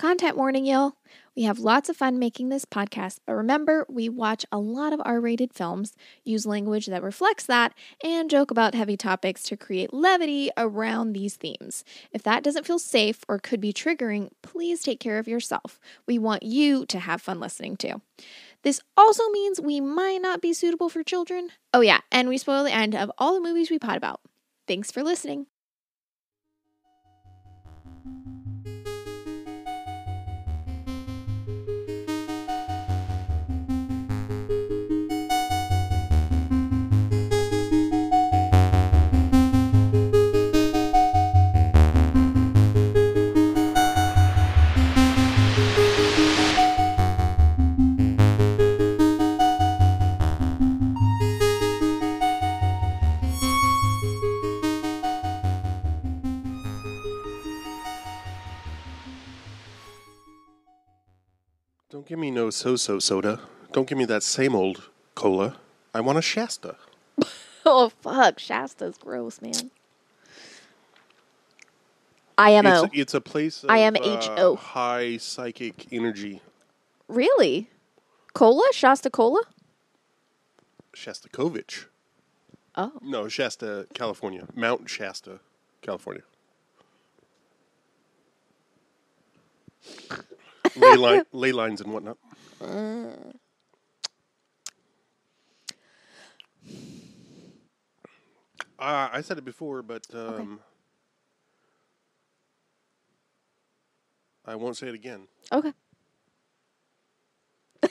Content warning, y'all. We have lots of fun making this podcast, but remember, we watch a lot of R rated films, use language that reflects that, and joke about heavy topics to create levity around these themes. If that doesn't feel safe or could be triggering, please take care of yourself. We want you to have fun listening too. This also means we might not be suitable for children. Oh, yeah, and we spoil the end of all the movies we pod about. Thanks for listening. Don't give me no so-so soda. Don't give me that same old cola. I want a Shasta. Oh, fuck. Shasta's gross, man. IMO. It's, it's a place of IMHO. uh, high psychic energy. Really? Cola? Shasta Cola? Shostakovich. Oh. No, Shasta, California. Mount Shasta, California. Ley, line, ley lines and whatnot. Uh, I said it before, but um, I won't say it again. Okay.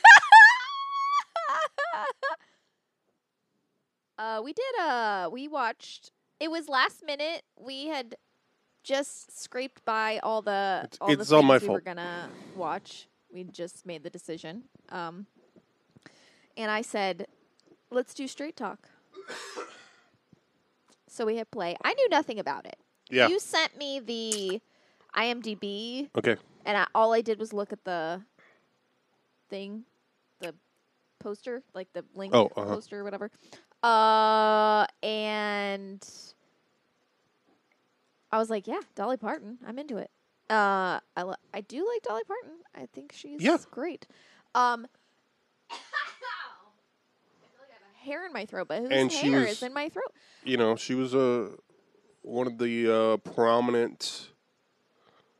uh, we did. Uh, we watched. It was last minute. We had just scraped by all the It's- all it's the all my things we were gonna watch. We just made the decision. Um, and I said, "Let's do straight talk." so we hit play. I knew nothing about it. Yeah. You sent me the IMDb Okay. and I, all I did was look at the thing, the poster, like the link Oh, uh-huh. poster or whatever. Uh, and I was like, yeah, Dolly Parton, I'm into it. Uh, I li- I do like Dolly Parton. I think she's Yeah. great. Um. I feel like I have a hair in my throat, but whose And she hair was- is in my throat? you know, she was a one of the uh, prominent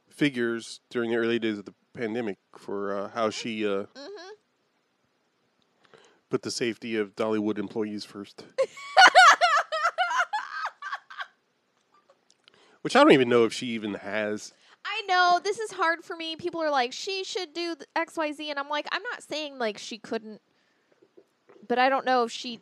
figures during the early days of the pandemic for uh, how she uh, Mm-hmm. put the safety of Dollywood employees first. Which I don't even know if she even has. I know this is hard for me. People are like, she should do X, Y, Z, and I'm like, I'm not saying like she couldn't, but I don't know if she.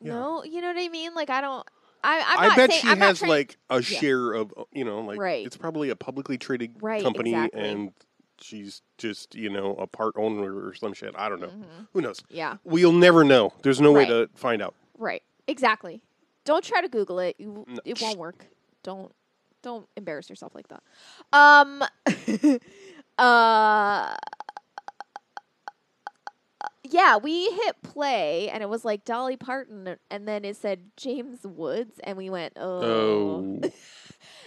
Yeah. No, you know what I mean. Like I don't. I I'm I not bet saying, she I'm has like a share of uh, you know like Right. it's probably a publicly traded Right, company exactly. and she's just you know a part owner or some shit. I don't know. Who knows? Yeah. We'll never know. There's no Mm-hmm. Right. way to find out. Right. Exactly. Don't try to Google it. You, No. It won't work. Don't don't embarrass yourself like that. Um. uh. Yeah, we hit play and it was like Dolly Parton, and then it said James Woods, and we went, oh. Oh.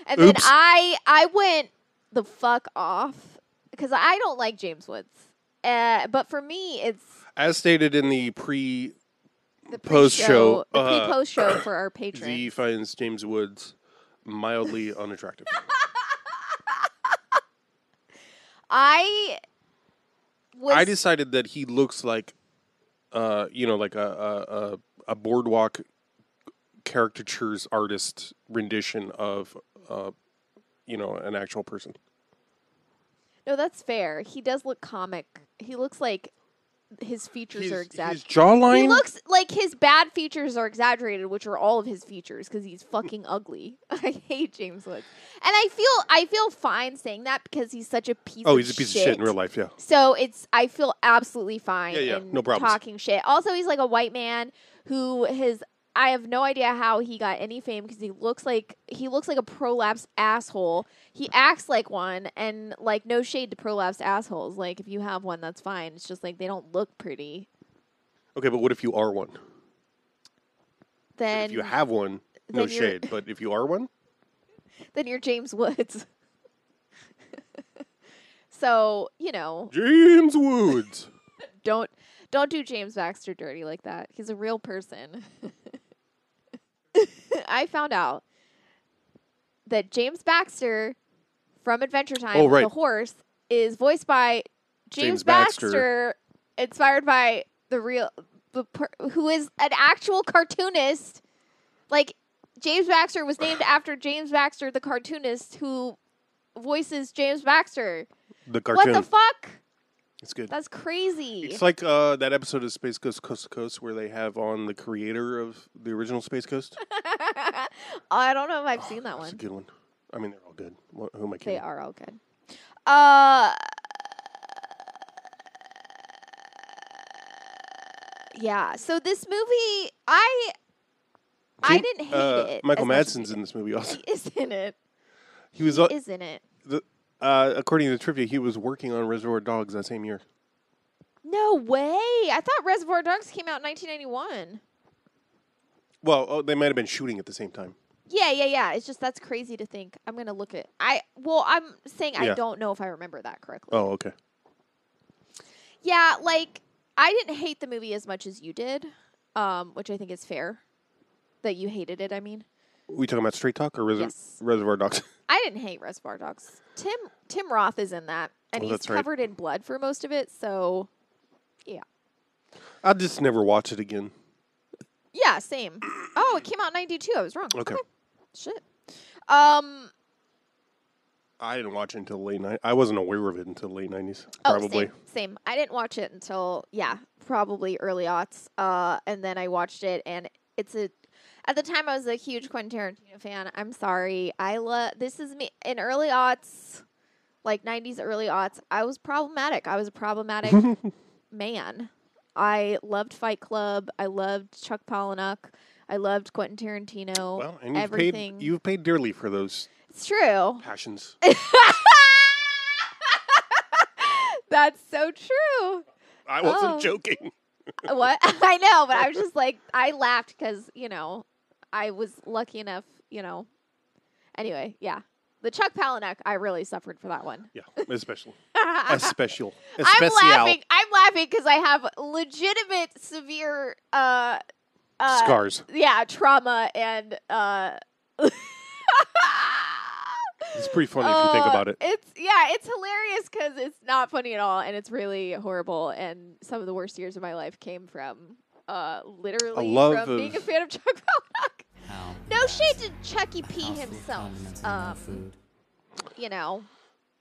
And then I I went the fuck off because I don't like James Woods. Uh, but for me, it's As stated in the pre the Post-show, pre-show, the uh, pre-post show for our patrons. Z finds James Woods mildly unattractive. I was I decided that he looks like uh you know like a a, a, a boardwalk caricatures artist rendition of uh you know an actual person. no, that's fair. He does look comic. He looks like his features His, are his jawline He looks like his bad features are exaggerated, which are all of his features because he's fucking ugly. I hate James Woods, and I feel I feel fine saying that because he's such a piece. Oh, he's a piece of shit in real life, yeah. So it's I feel absolutely fine Yeah, yeah, in no problem. talking shit. Also, he's like a white man who has I have no idea how he got any fame because he looks like he looks like a prolapse asshole. He acts like one, and like no shade to prolapse assholes. Like if you have one, that's fine. It's just like they don't look pretty. Okay, but what if you are one? Then if you have one, no shade. But if you are one, then you're James Woods. So you know, James Woods. don't don't do James Baxter dirty like that. He's a real person. I found out that James Baxter from Adventure Time, Oh, right. the horse, is voiced by James, James Baxter, Baxter. inspired by the real, the per, who is an actual cartoonist. Like James Baxter was named after James Baxter, the cartoonist, who voices James Baxter. The cartoon. What the fuck? It's good. That's crazy. It's like uh, that episode of Space Ghost Coast to Coast where they have on the creator of the original Space Ghost. I don't know if I've seen that a one. good one. I mean, they're all good. What, who am I kidding? They are all good. Uh, yeah. So this movie, I, I didn't hate uh, it. Michael Madsen's in this movie also. He is in it. He was, He uh, is in it. Uh, according to the trivia, he was working on Reservoir Dogs that same year. No way! I thought Reservoir Dogs came out in 1991. Well, oh, they might have been shooting at the same time. Yeah, yeah, yeah. It's just that's crazy to think. I'm gonna look at. I well, I'm saying I don't know if I remember that correctly. Oh, okay. Yeah, like I didn't hate the movie as much as you did, um, which I think is fair. That you hated it. I mean, we talking about Straight Talk or Reser- Yes. Reservoir Dogs? I didn't hate Reservoir Dogs. Tim Tim Roth is in that, and Oh, he's right. covered in blood for most of it. So yeah. I'll just never watch it again. yeah, same. Oh, it came out in '92. I was wrong. Okay. Shit. Um. I didn't watch it until late night. I wasn't aware of it until late nineties. Oh, Probably. same, same. I didn't watch it until yeah, probably early aughts. Uh, and then I watched it, and it's a. At the time, I was a huge Quentin Tarantino fan. I'm sorry. I love this is me in early aughts, like '90s early aughts. I was problematic. I was a problematic man. I loved Fight Club. I loved Chuck Palahniuk. I loved Quentin Tarantino. Well, and you've everything. paid you've paid dearly for those it's true. passions. That's so true. I wasn't Oh. joking. what I know, but I was just like I laughed because you know I was lucky enough. You know. Anyway, yeah, the Chuck Palahniuk, I really suffered for that one. Yeah, especially. Especially. I'm laughing. I'm laughing because I have legitimate severe uh, uh, Scars. Yeah, trauma and uh. It's pretty funny if you think Uh, about it. It's yeah, it's hilarious because it's not funny at all, and it's really horrible. And some of the worst years of my life came from uh, literally from being a fan of Chuck Palahniuk. How No shade to Chucky P household himself. condiments and no Um, you know,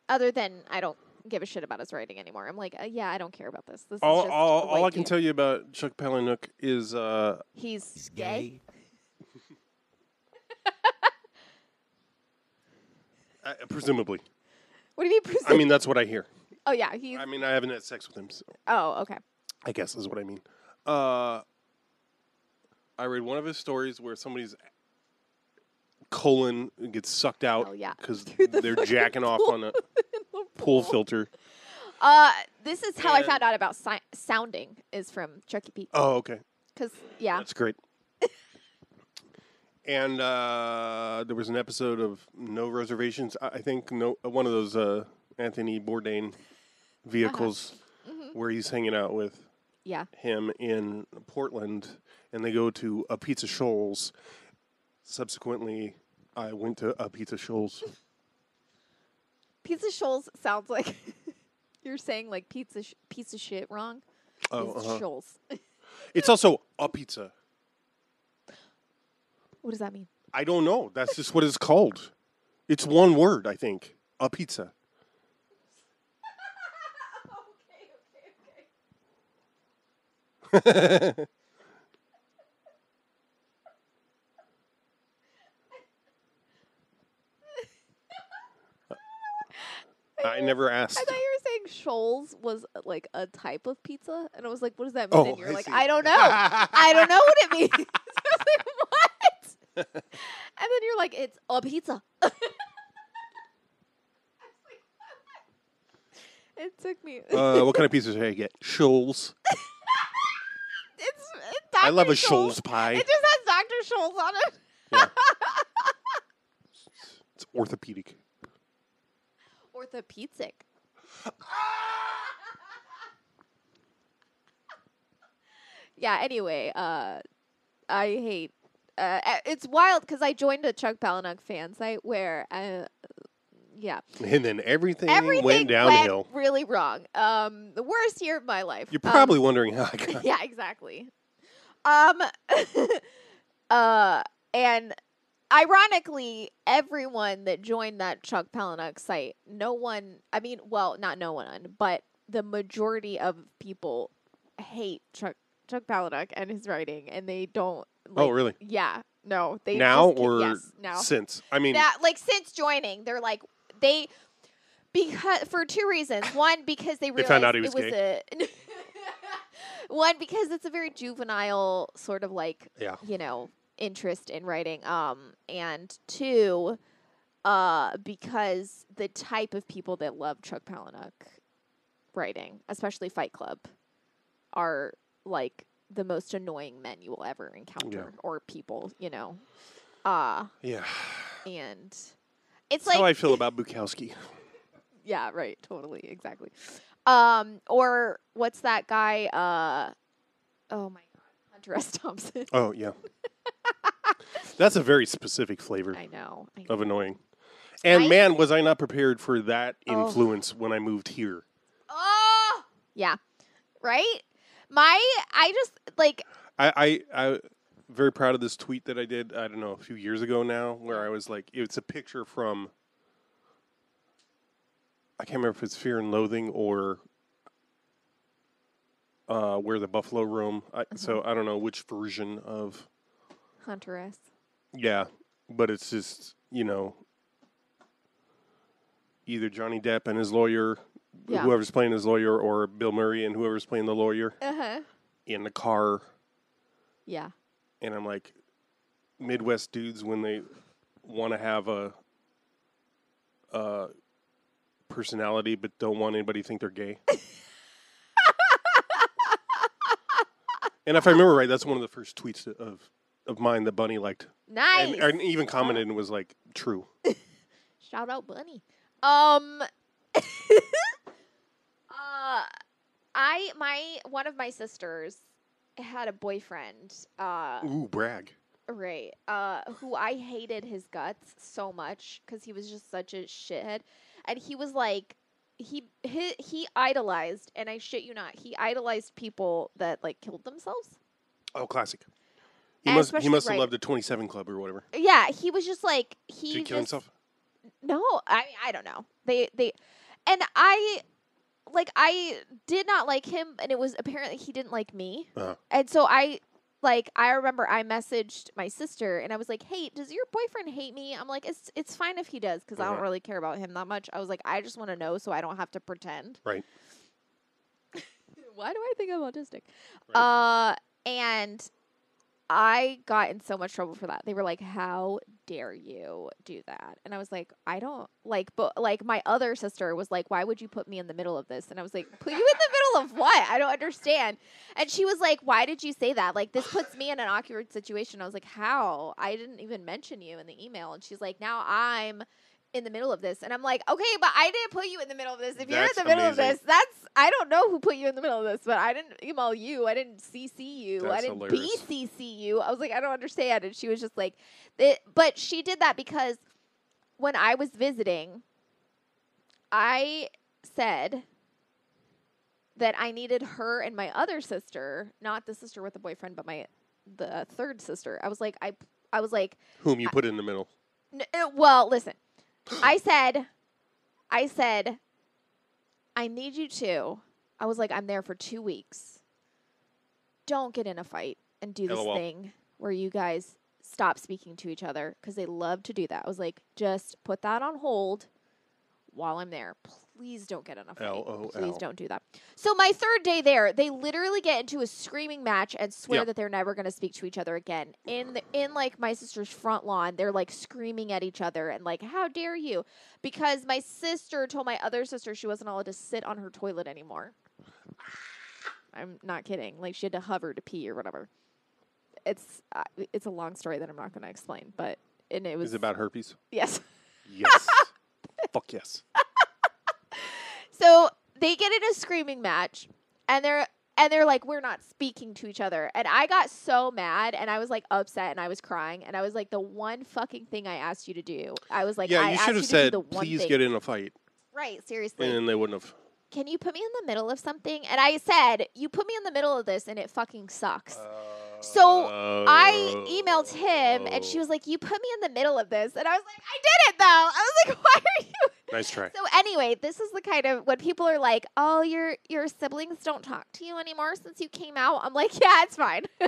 other than I don't give a shit about his writing anymore. I'm like, uh, yeah, I don't care about this. This All, is just all, all I can dude. tell you about Chuck Palahniuk is uh, He's, He's gay. gay. uh, presumably. What do you mean? I mean, that's what I hear. oh yeah, he's. I mean, I haven't had sex with him, so oh okay. I guess is what I mean. Uh, I read one of his stories where somebody's colon gets sucked out yeah. because the they're jacking off on a pool filter. Uh, this is how I found out about si- sounding is from Chucky P. Oh, okay. Because yeah, That's great. and uh, there was an episode of No Reservations. I, I think no one of those uh, Anthony Bourdain vehicles Mm-hmm. where he's hanging out with yeah. him in Portland, and they go to a Pizza Shoals. Subsequently, I went to a Pizza Shoals. Pizza Shoals sounds like you're saying like pizza sh- piece of shit wrong. Oh, uh-huh. Shoals. It's also a pizza. what does that mean? I don't know. That's just what it's called. It's one word, I think. A pizza. I never asked. I thought you were saying Shoals was uh, like a type of pizza, and I was like, "What does that mean?" Oh, and you're I like, see. "I don't know. I don't know what it means." I was like, "What?" and then you're like, "It's a pizza." it took me. Uh, what kind of pizzas do I get? Shoals. it's, it's I love a Shoals pie. It just has Dr. Scholl's on it. Yeah. It's orthopedic. Orthopedic. yeah. Anyway, uh, I hate. Uh, it's wild because I joined a Chuck Palahniuk fan site where, uh, yeah, And then everything, everything went downhill. went really wrong. Um, the worst year of my life. You're Um, probably wondering how I got. yeah, exactly. Um, uh, and ironically, everyone that joined that Chuck Palahniuk site, no one. I mean, well, not no one, but the majority of people hate Chuck Chuck Palahniuk and his writing, and they don't. Oh, like, oh, really? Yeah. No, they now just or yes, now since? I mean, that like since joining, they're like they because for two reasons. One, because they They realized found out he was it was a one because it's a very juvenile sort of like yeah. you know interest in writing. Um, and two, uh, because the type of people that love Chuck Palahniuk writing, especially Fight Club, are like the most annoying men you will ever encounter or people, you know. Uh Yeah. and it's That's like how I feel about Bukowski. yeah, right, totally, exactly. Um, or what's that guy? Uh, oh my god, Hunter S. Thompson. Oh, yeah. That's a very specific flavor I know. I know. of annoying. And I- man, was I not prepared for that Oh. influence when I moved here. Oh, yeah, right. My, I just like I, I, I very proud of this tweet that I did. I don't know a few years ago now, where I was like, it's a picture from. I can't remember if it's Fear and Loathing or uh, where the Buffalo Roam. I, So I don't know which version of Hunter S. yeah, but it's just you know either Johnny Depp and his lawyer, Yeah. whoever's playing his lawyer, or Bill Murray and whoever's playing the lawyer Uh huh. in the car Yeah. and I'm like, Midwest dudes when they want to have a, a personality but don't want anybody to think they're gay. and if I remember right, that's one of the first tweets of of mine that Bunny liked, Nice. and, and even commented and was like, "True." Shout out Bunny. Um uh I my one of my sisters had a boyfriend uh Ooh, brag. right uh who I hated his guts so much cuz he was just such a shithead and he was like he he, he idolized and I shit you not he idolized people that like killed themselves Oh, classic. He And must he must have right- loved the Twenty Seven Club or whatever. yeah he was just like he Did he kill just- himself? No, I I don't know. They they and I like I did not like him and it was apparently he didn't like me. Uh-huh. And so I like I remember I messaged my sister and I was like, "Hey, does your boyfriend hate me?" I'm like, "It's it's fine if he does I Uh-huh. don't really care about him that much." I was like, "I just want to know so I don't have to pretend." Right. Why do I think I'm autistic? Right. Uh and I got in so much trouble for that. They were like, "How dare you do that?" And I was like, "I don't like." But like, my other sister was like, "Why would you put me in the middle of this?" And I was like, "Put you in the middle of what? I don't understand." And she was like, "Why did you say that? Like, this puts me in an awkward situation." I was like, "How? I didn't even mention you in the email." And she's like, "Now I'm." In the middle of this, and I'm like, okay, but I didn't put you in the middle of this. If you're in the middle amazing. of this, that's I don't know who put you in the middle of this, but I didn't email you. I didn't CC you. I didn't hilarious. BCC you. I was like, I don't understand. And she was just like, "Th- but she did that because when I was visiting, I said that I needed her and my other sister, not the sister with the boyfriend, but my the third sister. I was like, I I was like, Whom you put in the middle? N- uh, well, listen. I said, I said, I need you to. I was like, I'm there for two weeks. Don't get in a fight and do this LOL. thing where you guys stop speaking to each other because they love to do that. I was like, just put that on hold while I'm there. Please don't get in a fight. LOL. Please don't do that. So my third day there, they literally get into a screaming match and swear Yeah. that they're never going to speak to each other again. In the, in like my sister's front lawn, they're like screaming at each other and like, "How dare you?" Because my sister told my other sister she wasn't allowed to sit on her toilet anymore. I'm not kidding. Like she had to hover to pee or whatever. It's uh, it's a long story that I'm not going to explain, but and it was Is it about herpes? yes. Yes. Fuck yes. So they get in a screaming match, and they're and they're like, we're not speaking to each other. And I got so mad, and I was like upset, and I was crying, and I was like, the one fucking thing I asked you to do, I was like, yeah, I you should have said, "Please get in a fight," right, seriously. and then they wouldn't have. Can you put me in the middle of something? And I said, you put me in the middle of this, and it fucking sucks. Uh, So, I oh. emailed him, and she was like, "You put me in the middle of this," and I was like, "I did it though." I was like, "Why are you?" Nice try. So anyway, this is the kind of when people are like, "Oh, your your siblings don't talk to you anymore since you came out." I'm like, "Yeah, it's fine."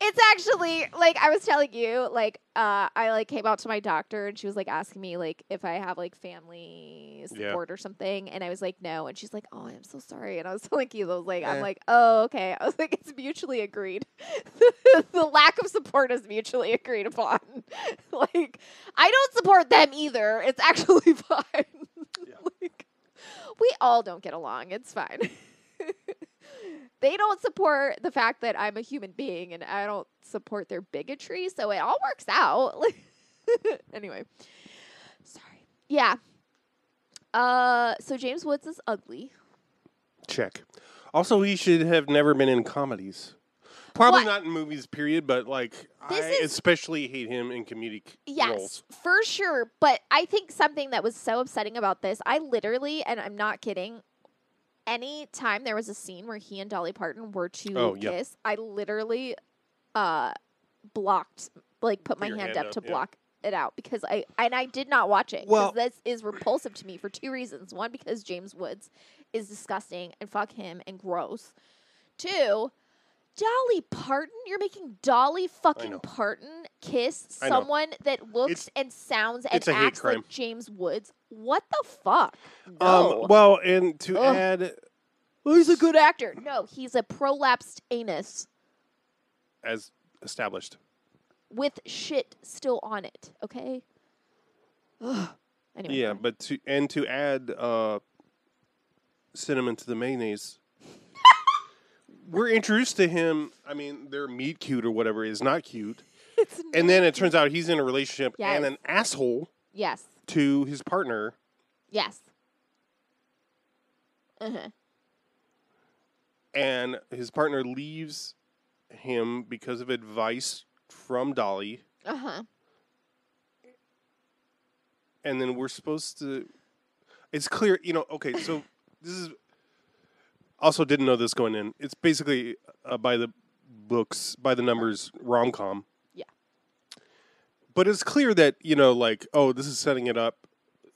it's actually like I was telling you, like uh, I like came out to my doctor and she was like asking me like if I have like family Yeah. support or something, and I was like, "No," and she's like, "Oh, I'm so sorry," and I was telling you, I was like, Eh. "I'm like, oh, okay," I was like, "It's mutually agreed." the lack of support is mutually agreed upon. like, I don't support them either. It's actually fine. like, we all don't get along. It's fine. they don't support the fact that I'm a human being, and I don't support their bigotry. So it all works out. Anyway, sorry. Yeah. Uh, so James Woods is ugly. Check. Also, he should have never been in comedies. Probably What? not in movies, period. But like, This I is- especially hate him in comedic Yes, roles. for sure. But I think something that was so upsetting about this, I literally, and I'm not kidding, any time there was a scene where he and Dolly Parton were to Oh, yeah. kiss, I literally uh blocked like put my hand, hand up, up, to yeah. block it out because I and I did not watch it Well- because this is repulsive to me for two reasons. One, because James Woods is disgusting and fuck him and gross. Two, Dolly Parton, you're making Dolly fucking. Parton kiss I know. someone that looks It's- and sounds and it's a hate acts like. James Woods. What the fuck? No. Um, well, and to Ugh. add, Oh, he's a good actor. No, he's a prolapsed anus as established, with shit still on it. Okay. Ugh. Anyway. yeah, but to and to add uh, cinnamon to the mayonnaise. We're introduced to him. I mean, their meet cute or whatever is not cute, It's and then it turns out he's in a relationship Yes. and an asshole yes, to his partner. yes. Uh huh. and his partner leaves him because of advice from Dolly, Uh huh. and then we're supposed to. It's clear, you know. Okay, so this is also didn't know this going in. It's basically uh, by the books, by the numbers rom com. Yeah. But it's clear that you know, like, oh, this is setting it up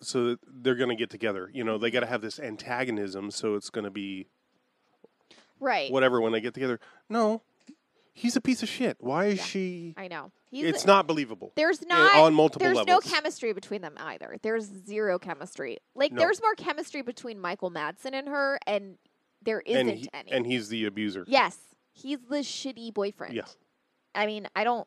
so that they're going to get together. You know, they got to have this antagonism, so it's going to be Right. whatever when they get together. No, he's a piece of shit. Why is Yeah. she? I know. He's It's not believable. There's uh, not on multiple There's levels. no chemistry between them either. There's zero chemistry. Like No. there's more chemistry between Michael Madsen and her, and there isn't and he- any. and he's the abuser. yes, he's the shitty boyfriend. Yeah. I mean, I don't.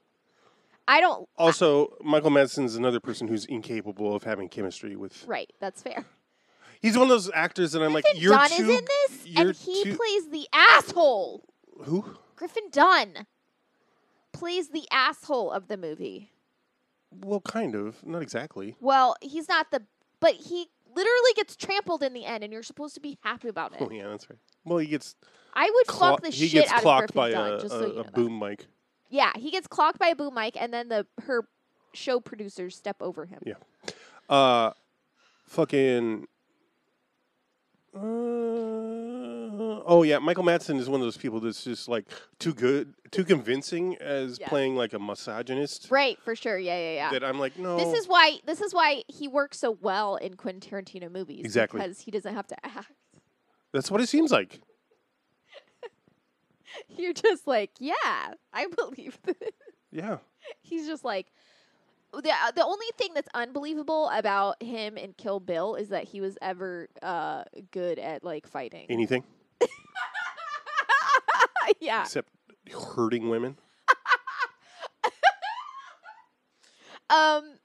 I don't. Also, Michael Madsen is another person who's incapable of having chemistry with. Right. That's fair. He's one of those actors that I'm like, Griffin you're Dunn too. is in this, and he too- plays the asshole. Who? Griffin Dunne plays the asshole of the movie. Well, kind of, not exactly. Well, he's not the, but he literally gets trampled in the end, and you're supposed to be happy about it. Oh yeah, that's right. Well, he gets I would clo- fuck the he shit gets out of clocked Griffin by Dunn, a, just a, so you know a that. boom mic. Yeah, he gets clocked by a boom mic, and then the her show producers step over him. Yeah. Uh, fucking. Uh, oh yeah, Michael Madsen is one of those people that's just like too good, too convincing as Yeah. playing like a misogynist. Right, for sure. Yeah, yeah, yeah. That I'm like, no. This is why this is why he works so well in Quentin Tarantino movies. Exactly. because he doesn't have to act. That's what it seems like. You're just like, yeah, I believe this. Yeah. He's just like. The, the only thing that's unbelievable about him in Kill Bill is that he was ever uh, good at like fighting. Anything yeah. except hurting women. Um,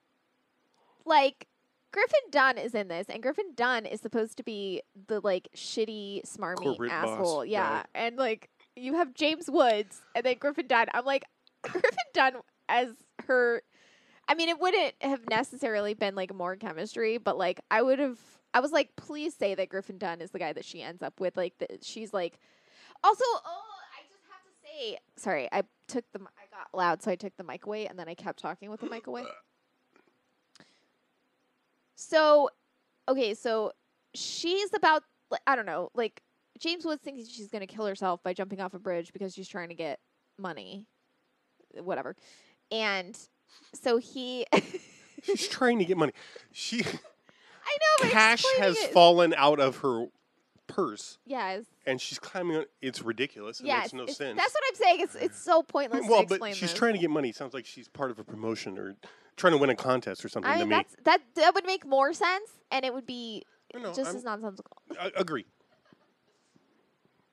like Griffin Dunne is in this, and Griffin Dunne is supposed to be the like shitty, smarmy Corporate boss, asshole. Yeah, right. and like you have James Woods, and then Griffin Dunne. I'm like Griffin Dunne as her. I mean, it wouldn't have necessarily been like more chemistry, but like I would have I was like, please say that Griffin Dunne is the guy that she ends up with. Like, the, she's like, also, oh, I just have to say, sorry, I took the, I got loud, so I took the mic away, and then I kept talking with the mic away. So, okay, so she's about, I don't know, like James Woods thinks she's gonna kill herself by jumping off a bridge because she's trying to get money, whatever, and so he. She's trying to get money. She I know. cash has it- fallen out of her purse, Yes. and she's climbing. on It's ridiculous. It Yes. makes no it's- sense. That's what I'm saying. It's it's so pointless well, to but she's this. trying to get money. Sounds like she's part of a promotion or trying to win a contest or something I to mean, me. that that would make more sense, and it would be no, just I'm- as nonsensical. I agree.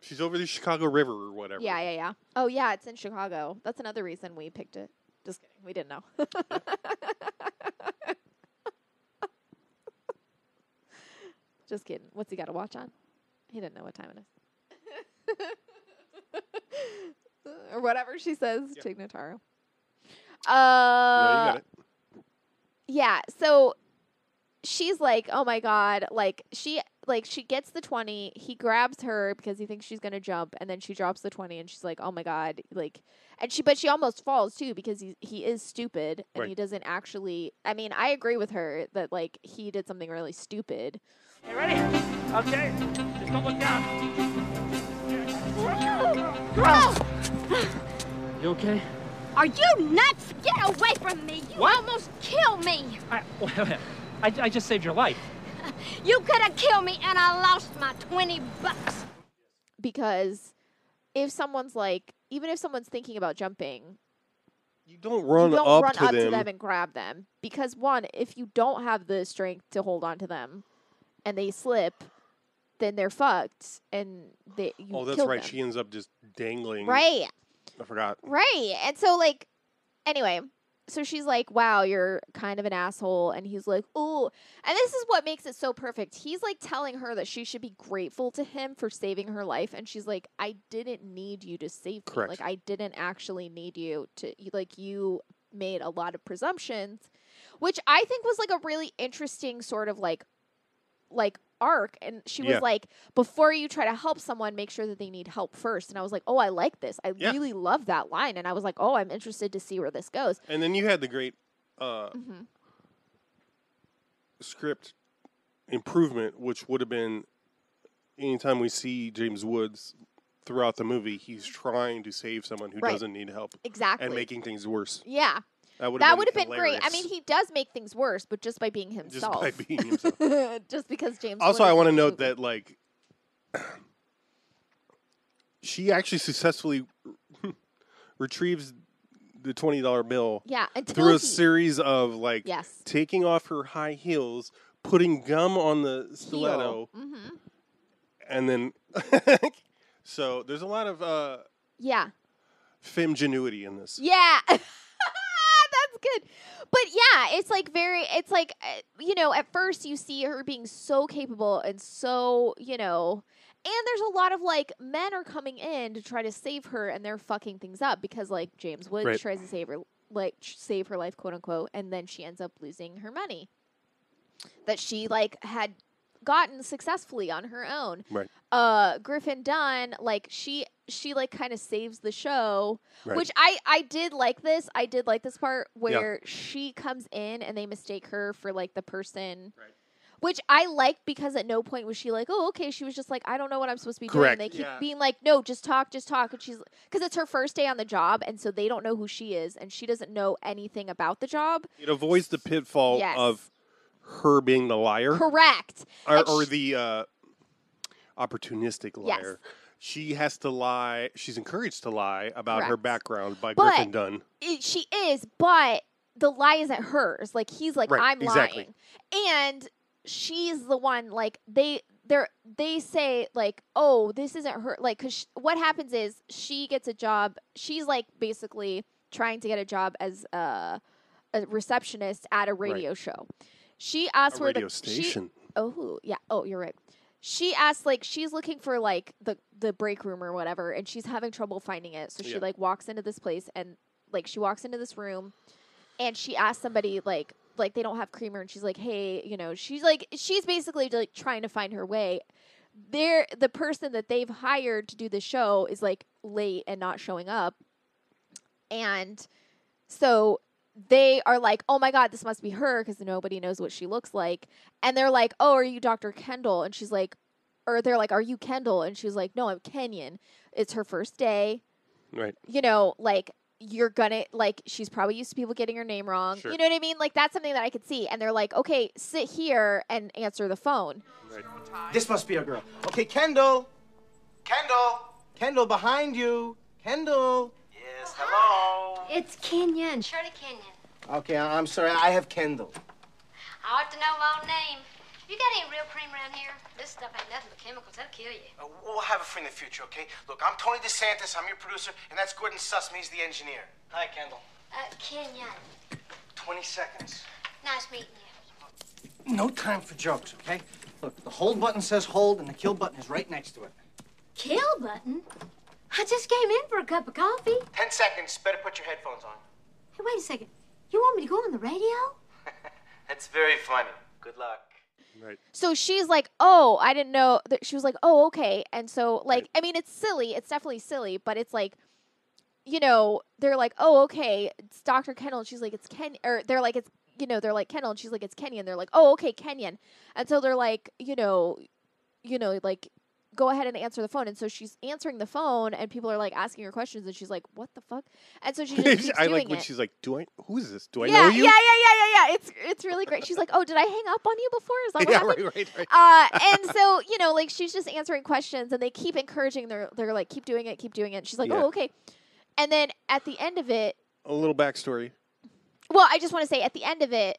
She's over the Chicago River or whatever. Yeah, yeah, yeah. Oh, yeah, it's in Chicago. That's another reason we picked it. Just kidding. We didn't know. Just kidding. What's he got to watch on? He didn't know what time it is. or whatever she says Yep. to Notaro. No, Uh, got yeah so she's like oh my god like she like she gets the 20 he grabs her because he thinks she's gonna jump and then she drops the 20 and she's like oh my god like and she but she almost falls too because he he is stupid and Right. he doesn't actually i mean i agree with her that like he did something really stupid You ready? Okay. Just don't look down. You okay? Are you nuts? Get away from me! You What? almost killed me! I, wait, wait. I, I just saved your life. You could have killed me and I lost my 20 bucks. because if someone's like even if someone's thinking about jumping You don't run you don't up, run to, up them. to them and grab them because one if you don't have the strength to hold on to them and they slip then they're fucked and they you oh, that's right. them. She ends up just dangling. right I forgot. right and so like anyway so she's like wow you're kind of an asshole and he's like oh and this is what makes it so perfect he's like telling her that she should be grateful to him for saving her life and she's like i didn't need you to save me like i didn't actually need you to like you made a lot of presumptions which i think was like a really interesting sort of like like arc and she Yeah. was like before you try to help someone make sure that they need help first and i was like oh i like this i Yeah. really love that line and i was like oh i'm interested to see where this goes And then you had the great uh, hmm script improvement, which would have been anytime we see James Woods throughout the movie, he's trying to save someone who Right. doesn't need help exactly and making things worse. yeah That would have have been great i mean he does make things worse but just by being himself. just by being himself. just because james also, I want to note that like she actually successfully retrieves the twenty dollar bill yeah through a he- series of like yes taking off her high heels, putting gum on the stiletto, hmm and then so there's a lot of uh yeah femgenuity in this. Yeah. Good. But yeah, it's like very, it's like, uh, you know, at first you see her being so capable and so, you know, and there's a lot of like men are coming in to try to save her and they're fucking things up because like James Woods Right. tries to save her, like save her life, quote unquote, and then she ends up losing her money that she like had gotten successfully on her own. Right. Uh, Griffin Dunne, like she, she like kind of saves the show Right. which I I did like this. I did like this part where she comes in and they mistake her for like the person. Right. Which I like because at no point was she like, "Oh, okay." She was just like, "I don't know what I'm supposed to be Correct. doing." And they keep Yeah. being like, "No, just talk, just talk." And she's because it's her first day on the job, and so they don't know who she is, and she doesn't know anything about the job. It avoids the pitfall Yes. of her being the liar Correct. or, or the uh, opportunistic Yes. liar. She has to lie. She's encouraged to lie about her background by But- Griffin Dunne. it, she is, but the lie isn't hers. Like he's like, Right, I'm exactly. lying, and she's the one. Like they they they say like, oh, this isn't her. Like, cause sh- what happens is she gets a job. She's like basically trying to get a job as a, a receptionist at a radio show. She asks A where the she- station. Oh, yeah. Oh, you're right. She asked like she's looking for like the the break room or whatever, and she's having trouble finding it. So she Yeah. like walks into this place and like she walks into this room, and she asks somebody like like they don't have creamer and she's like hey you know she's like she's basically like trying to find her way they're the person that they've hired to do the show is like late and not showing up and so they are like oh my god this must be her because nobody knows what she looks like and they're like oh are you dr kendall and she's like or they're like are you kendall and she's like no i'm kenyon it's her first day Right. you know, like you're gonna like she's probably used to people getting her name wrong. Sure. You know what I mean? Like that's something that I could see. And they're like, okay, sit here and answer the phone. This must be a girl. Okay, Kendall. Kendall. Kendall, behind you. Kendall. Yes, hello. It's Kenyon, Shirlee Kenyon. Okay, I- I'm sorry. I have Kendall. I ought to know my own name. You got any real cream around here? This stuff ain't nothing but chemicals. That'll kill you. Uh, we'll have a friend in the future, okay? Look, I'm Tony DeSantis. I'm your producer, and that's Gordon Sussman. He's the engineer. Hi, Kendall. Uh, Kenyon. 20 seconds. Nice meeting you. No time for jokes, okay? Look, the hold button says hold, and the kill button is right next to it. Kill button? I just came in for a cup of coffee. 10 seconds. Better put your headphones on. Hey, wait a second. You want me to go on the radio? That's very funny. Good luck. Right. So she's like, "Oh, I didn't know." That she was like, "Oh, okay." And so, like, I mean, it's silly. It's definitely silly, but it's like, you know, they're like, "Oh, okay, it's Dr. Kendall." And she's like, "It's Ken," or they're like, "It's," you know, they're like Kendall, and she's like, "It's Kenyon." They're like, "Oh, okay, Kenyon." And so they're like, you know, you know, like, go ahead and answer the phone. And so she's answering the phone, and people are like asking her questions, and she's like, "What the fuck?" And so she just keeps I doing like when it. she's like, "Do I? Who is this? Do I yeah, know you?" yeah, yeah, yeah, yeah, yeah. It's it's really great. She's like, "Oh, did I hang up on you before?" Is that what yeah, happened? right, right, right. uh, and so you know, like she's just answering questions, and they keep encouraging. They're they're like, keep doing it, keep doing it. And she's like, Yeah. oh, okay. And then at the end of it, A little backstory. well, I just want to say at the end of it,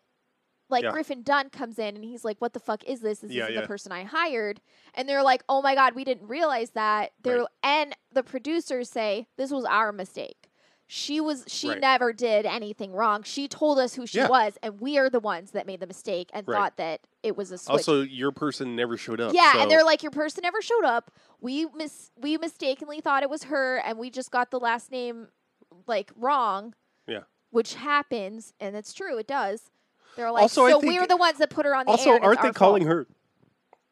like Yeah. Griffin Dunne comes in and he's like, "What the fuck is this? This Yeah, isn't yeah. the person I hired." And they're like, "Oh my god, we didn't realize that." They're Right. and the producers say this was our mistake. She was she Right. never did anything wrong. She told us who she was, and we are the ones that made the mistake and Right. thought that it was a switch. Also, your person never showed up. Yeah, so- and they're like, your person never showed up. We mis we mistakenly thought it was her, and we just got the last name like wrong, yeah. which happens, and it's true, it does. They're like, Also, I so think- we're the ones that put her on the Also, air. and it's aren't they our calling fault." her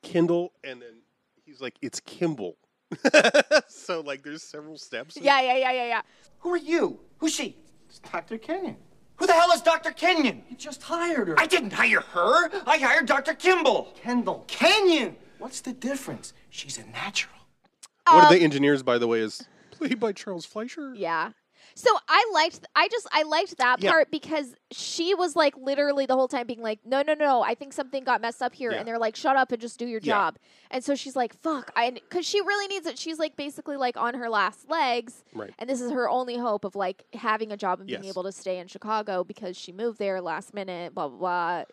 Kindle? And then he's like, "It's Kimball." so like, there's several steps. Yeah, yeah, yeah, yeah, yeah. Who are you? Who's she? It's Dr. Kenyon. Who the hell is Dr. Kenyon? You just hired her. I didn't hire her. I hired Dr. Kimball. Kendall. Kenyon. What's the difference? She's a natural. One of Um, the engineers, by the way, is played by Charles Fleischer. Yeah. So I liked, I just, I liked that Yeah. part because she was like literally the whole time being like, no, no, no, I think something got messed up here, Yeah. and they're like, shut up and just do your Yeah. job. And so she's like, fuck, I, because she really needs it. She's like basically like on her last legs, Right. and this is her only hope of like having a job and being Yes. able to stay in Chicago because she moved there last minute, blah blah blah.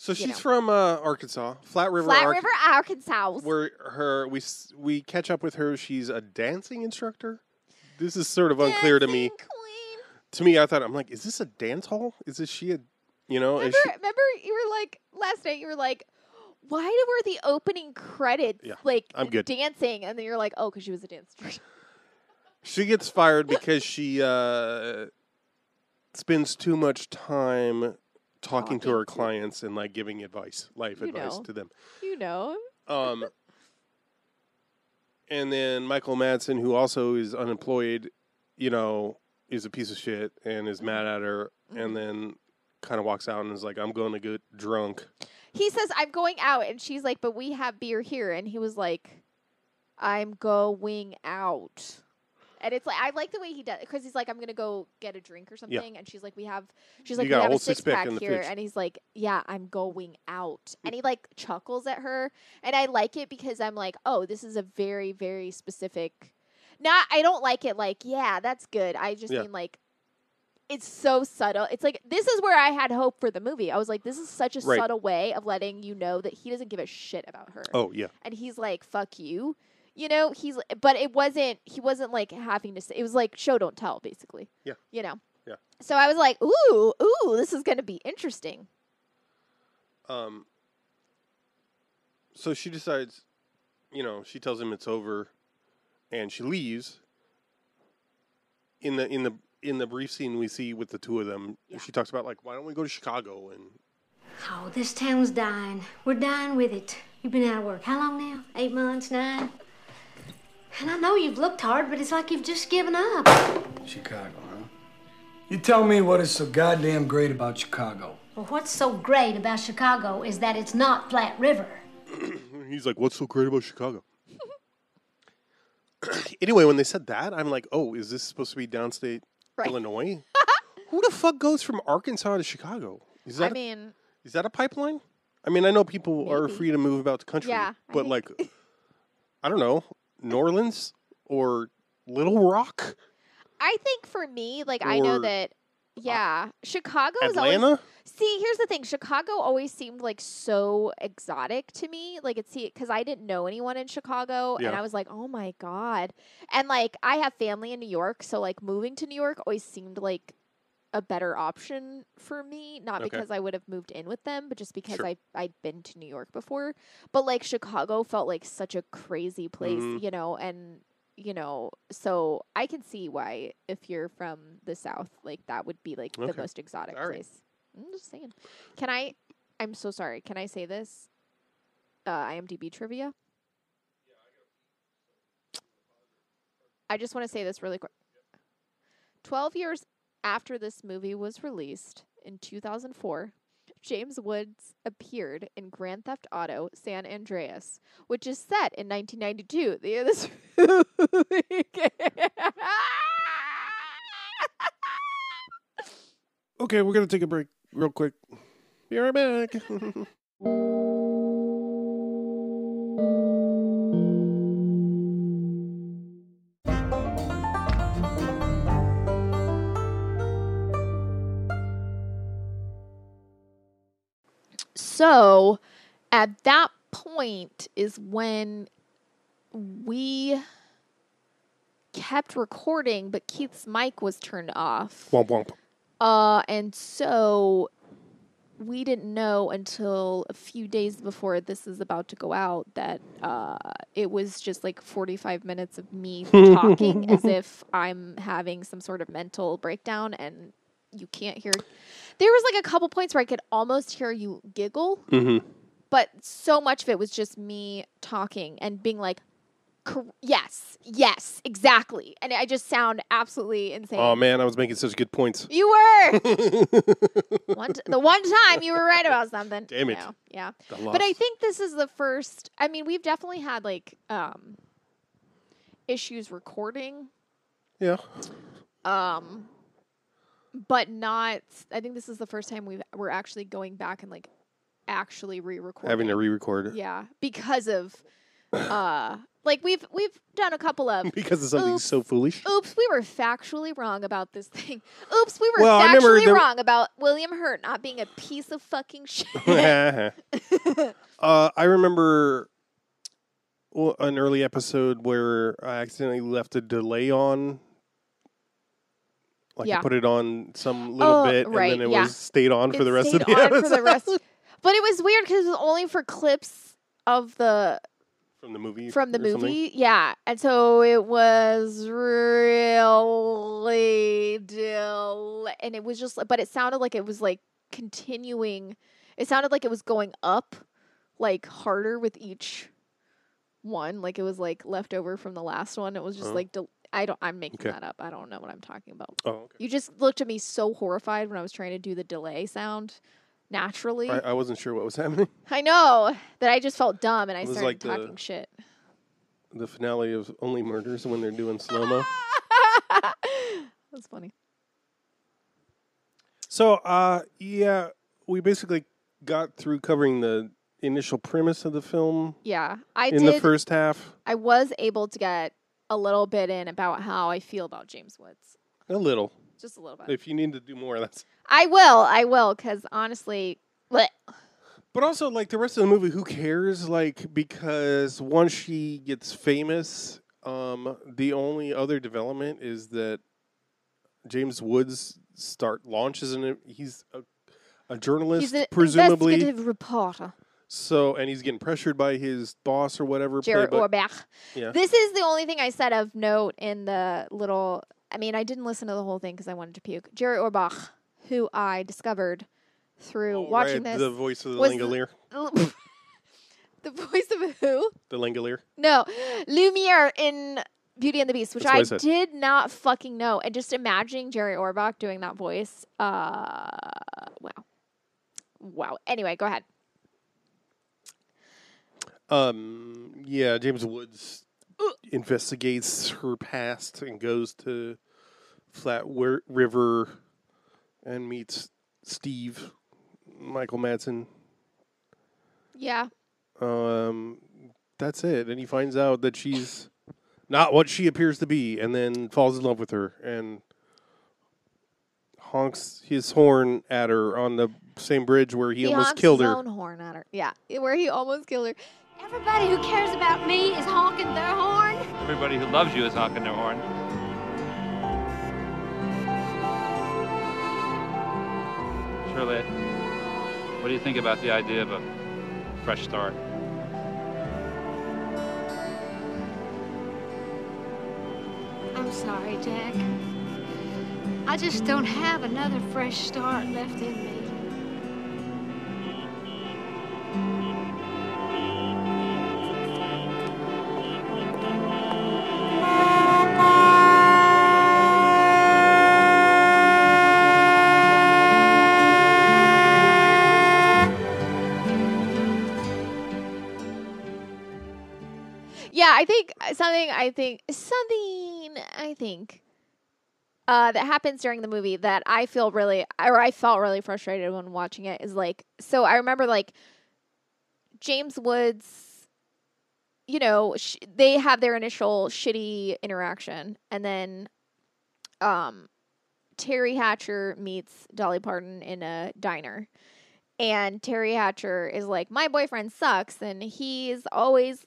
So she's know. from uh, Arkansas, Flat River, Flat Ark- River, Arkansas. Where her we s- we catch up with her. She's a dancing instructor. This is sort of unclear to me. Queen. To me, I thought I'm like, is this a dance hall? Is this she a, you know? Is Remember, she, remember, you were like last night. You were like, "Why were the opening credits Yeah, like I'm good. dancing?" And then you're like, "Oh, because she was a dancer." she gets fired because she uh, spends too much time talking to her clients and like giving advice, life You advice know. to them. you know. Um, and then Michael Madsen, who also is unemployed, you know, is a piece of shit and is mad at her, Mm-hmm. and then kind of walks out and is like, "I'm going to get drunk." He says, "I'm going out," and she's like, "But we have beer here." And he was like, "I'm going out." And it's like I like the way he does because he's like, "I'm gonna go get a drink or something," and she's like, "We have," she's like, got "We have a six six-pack pack here," and he's like, "Yeah, I'm going out," and he like chuckles at her, and I like it because I'm like, "Oh, this is a very very specific." Not, I don't like it like, yeah, that's good. I just Yeah. mean like. It's so subtle. It's like this is where I had hope for the movie. I was like, this is such a Right. subtle way of letting you know that he doesn't give a shit about her Oh yeah, and he's like fuck you you know he's but it wasn't he wasn't like having to say it was like show don't tell basically Yeah. you know Yeah. so i was like ooh ooh this is gonna be interesting Um, so she decides, you know, she tells him it's over, and she leaves. In the in the in the brief scene we see with the two of them, Yeah. she talks about like, why don't we go to Chicago and Oh, this town's dying. We're dying with it. You've been out of work how long now? Eight months, nine? And I know you've looked hard, but it's like you've just given up. Chicago, huh? You tell me what is so goddamn great about Chicago. Well, what's so great about Chicago is that it's not Flat River. He's like, "What's so great about Chicago?" anyway, when they said that, I'm like, "Oh, is this supposed to be downstate Right. Illinois? Who the fuck goes from Arkansas to Chicago? Is that I a- mean, is that a pipeline? I mean, I know people are free to move about the country, Yeah, but like, I don't know, New Orleans or Little Rock, I think for me, like I know Or, that. Uh, yeah, Chicago is always Atlanta. See, here's the thing. Chicago always seemed like so exotic to me. Like it's because I didn't know anyone in Chicago, and Yeah. I was like, oh my god. And like I have family in New York, so like moving to New York always seemed like a better option for me. Not Okay. because I would have moved in with them, but just because Sure. I I'd been to New York before. But like Chicago felt like such a crazy place, Mhm. you know, and you know, so I can see why if you're from the South, like that would be like the most exotic All right. place. I'm just saying. Can I? I'm so sorry. Can I say this? Uh, IMDb trivia. I just want to say this really quick. Twelve years after this movie was released in 2004, James Woods appeared in Grand Theft Auto San Andreas, which is set in 1992. The this Okay, we're gonna take a break real quick. Be right back. So, at that point is when we kept recording, but Keith's mic was turned off. womp womp. Uh, and so we didn't know until a few days before this is about to go out that uh, it was just like 45 minutes of me talking as if I'm having some sort of mental breakdown and you can't hear. There was like a couple points where I could almost hear you giggle, Mm-hmm. but so much of it was just me talking and being like, yes, yes, exactly. And I just sound absolutely insane. Oh man, I was making such good points. You were one t- the one time you were right about something. Damn it. No, yeah, but I think this is the first. I mean, we've definitely had like um issues recording, yeah. um, but not. I think this is the first time we've we're actually going back and like actually re-recording. Having to re-record yeah, because of uh, like we've we've done a couple of. because of something Oops. so foolish. Oops, we were factually wrong about this thing. Oops, we were Well, factually wrong about William Hurt not being a piece of fucking shit. uh, I remember an early episode where I accidentally left a delay on. Like Yeah. I put it on some little Oh, bit, right, and then it yeah. was stayed on for It the rest of the on episode for the rest. But it was weird because it was only for clips of the from the movie. from the or something. movie. Yeah, and so it was really del- and it was just, but it sounded like it was like continuing. It sounded like it was going up, like harder with each one. Like it was like left over from the last one. It was just Oh. like del- I don't. I'm making Okay. that up. I don't know what I'm talking about. Oh, okay. You just looked at me so horrified when I was trying to do the delay sound naturally. I, I wasn't sure what was happening. I know that I just felt dumb and I started like the- talking shit. The finale of Only Murders when they're doing slow mo. That's funny. So, uh, yeah, we basically got through covering the initial premise of the film Yeah, I in did. the first half. I was able to get a little bit in about how I feel about James Woods, A little. just a little bit. If you need to do more, that's. I will. I will, because honestly, bleh. But also, like the rest of the movie, who cares? Like because once she gets famous, um, the only other development is that James Woods start launches and he's a, a journalist, he's an presumably. investigative reporter, So, and he's getting pressured by his boss or whatever. Jerry Orbach. Yeah. This is the only thing I said of note in the little I mean, I didn't listen to the whole thing because I wanted to puke. Jerry Orbach, who I discovered through Oh, watching right, this, the voice of the was the- Langolier. the voice of who? The Langolier. No, Lumiere in Beauty and the Beast, which I I, did not fucking know. And just imagining Jerry Orbach doing that voice, uh, wow, wow. Anyway, go ahead. Um. Yeah, James Woods investigates her past and goes to Flat River and meets Steve, Michael Madsen. Yeah, Um, that's it. And he finds out that she's not what she appears to be, and then falls in love with her and honks his horn at her on the same bridge where he, almost honks killed his her. own horn at her. Yeah, where he almost killed her. Everybody who cares about me is honking their horn. Everybody who loves you is honking their horn. Shirlee, what do you think about the idea of a fresh start? I'm sorry, Jack. I just don't have another fresh start left in me. Something. I think something. I think uh, that happens during the movie that I feel really, or I felt really frustrated when watching it is like. So I remember like James Woods. You know, sh- they have their initial shitty interaction, and then, um, Teri Hatcher meets Dolly Parton in a diner. And Teri Hatcher is like, My boyfriend sucks, and he's always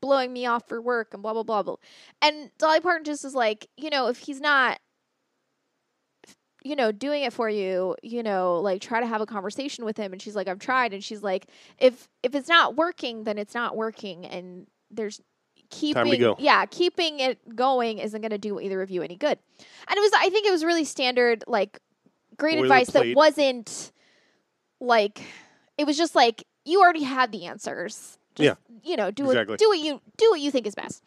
blowing me off for work and blah blah blah blah. And Dolly Parton just is like, you know, if he's not you know, doing it for you, you know, like try to have a conversation with him and she's like, I've tried and she's like, if if it's not working, then it's not working and there's keeping yeah, keeping it going isn't gonna do either of you any good. And it was I think it was really standard, like great advice that wasn't like it was just like you already had the answers. Just, Yeah. You know, do Exactly. what do what you do what you think is best.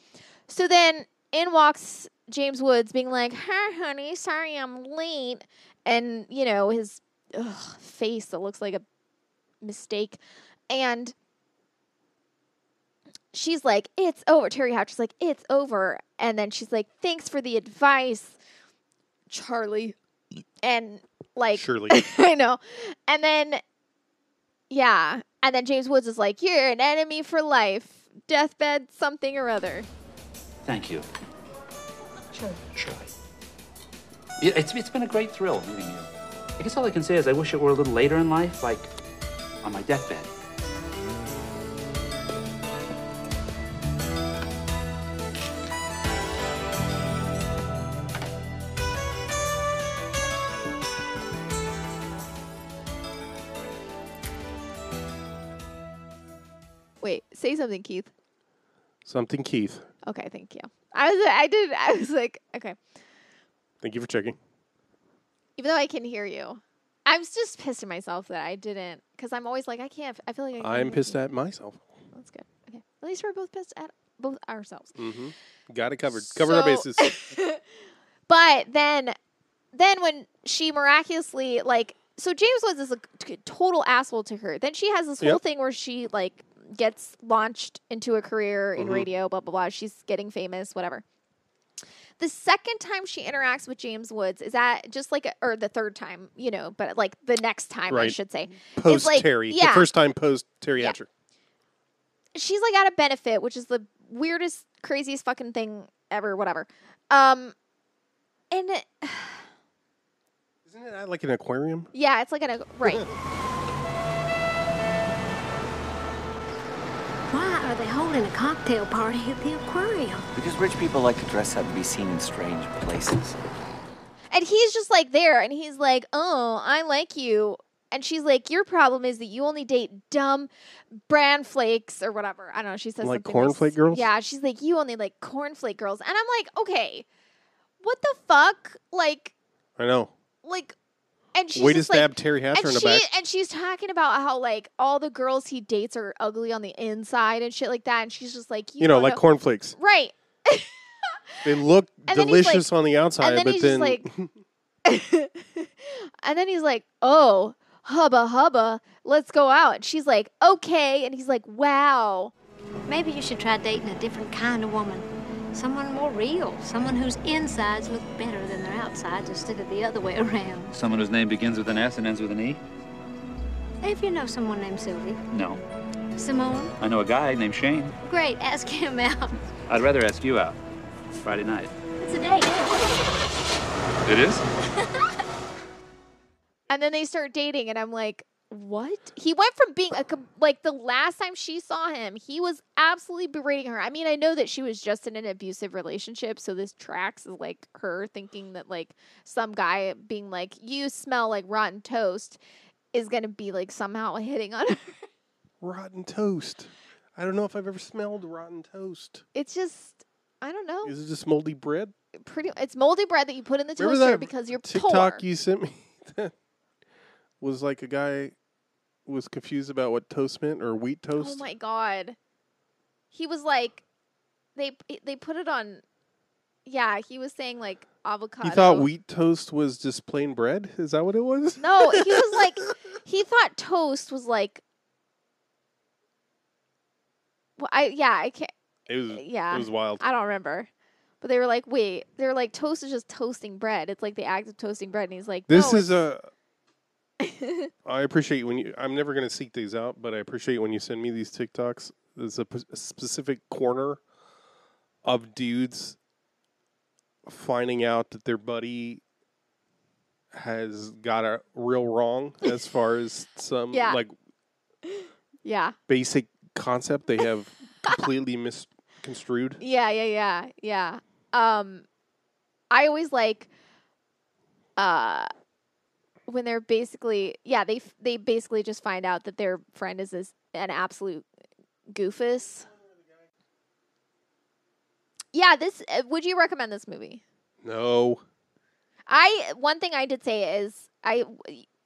So then in walks James Woods being like, Hi honey, sorry I'm late and you know, his ugh, face that looks like a mistake. And she's like, It's over. Teri Hatcher's like, It's over. And then she's like, Thanks for the advice, Charlie. And like Surely. I know. And then, yeah. And then James Woods is like, You're an enemy for life. Deathbed, something or other. Thank you. Sure. Shirlee. Yeah, it's, it's been a great thrill meeting you. I guess all I can say is I wish it were a little later in life, like on my deathbed. Something, Keith. Something, Keith. Okay, thank you. I was, I did, I was like, okay. Thank you for checking. Even though I can hear you, I was just pissed at myself that I didn't, because I'm always like, I can't, I feel like I can't I'm pissed at myself. That's good. Okay. At least we're both pissed at both ourselves. Mm-hmm. Got it covered. Covered our bases. But then, then when she miraculously like, so James Woods is a t- total asshole to her. Then she has this whole thing where she like gets launched into a career in Mhm. radio, blah blah blah. She's getting famous, whatever. The second time she interacts with James Woods is that just like, a, or the third time, you know, but like the next time, I should say. Post like- Teri. yeah. The first time post Teri Yeah. Hatcher. she's like at a benefit, which is the weirdest, craziest fucking thing ever, whatever. Um, and it- Isn't it like an aquarium? yeah, it's like an right. holding a cocktail party at the aquarium? Because rich people like to dress up and be seen in strange places. And he's just like there, and he's like, "Oh, I like you." And she's like, "Your problem is that you only date dumb bran flakes or whatever." I don't know. She says Like cornflake girls? Yeah, she's like, "You only like cornflake girls," and I'm like, "Okay, what the fuck? Like, I know. like, and she's Way to just like, stab Teri Hatcher in the she back. and she's talking about how like all the girls he dates are ugly on the inside and shit like that, and she's just like, you, You know, don't like cornflakes. right? They look And then he's like- delicious on the outside, then but he's just then like- and then he's like, "Oh, hubba hubba, let's go out." And she's like, "Okay," and he's like, "Wow." Maybe you should try dating a different kind of woman. Someone more real. Someone whose insides look better than their outsides instead of the other way around. Someone whose name begins with an S and ends with an E? If you know someone named Sylvie. No. Simone? I know a guy named Shane. Great, ask him out. I'd rather ask you out. Friday night. It's a date. It is? And then they start dating, and I'm like, "What?" He went from being a like the last time she saw him, he was absolutely berating her. I mean, I know that she was just in an abusive relationship, so this tracks is like her thinking that like some guy being like, "You smell like rotten toast," is gonna be like somehow hitting on her. rotten toast. I don't know if I've ever smelled rotten toast. It's just, I don't know. Is it just moldy bread? pretty it's moldy bread that you put in the Remember toaster because you're TikTok poor. you sent me was like a guy was confused about what toast meant or wheat oh toast. Oh my god. He was like they they put it on Yeah, he was saying like avocado. he thought wheat toast was just plain bread. Is that what it was? No, he was like he thought toast was like well, I yeah, I can't It was yeah. It was wild. I don't remember. But they were like, wait, they were like, toast is just toasting bread. It's like the act of toasting bread. And he's like, This no, is a. I appreciate when you. I'm never going to seek these out, but I appreciate when you send me these TikToks. There's a, p- a specific corner of dudes finding out that their buddy has got a real wrong as far as some Yeah. like yeah. basic concept they have completely misconstrued. Yeah, yeah, yeah, yeah. Um, I always like, uh, when they're basically, yeah, they they basically just find out that their friend is this an absolute goofus. Yeah, this. Uh, would you recommend this movie? No, I one thing I did say is I.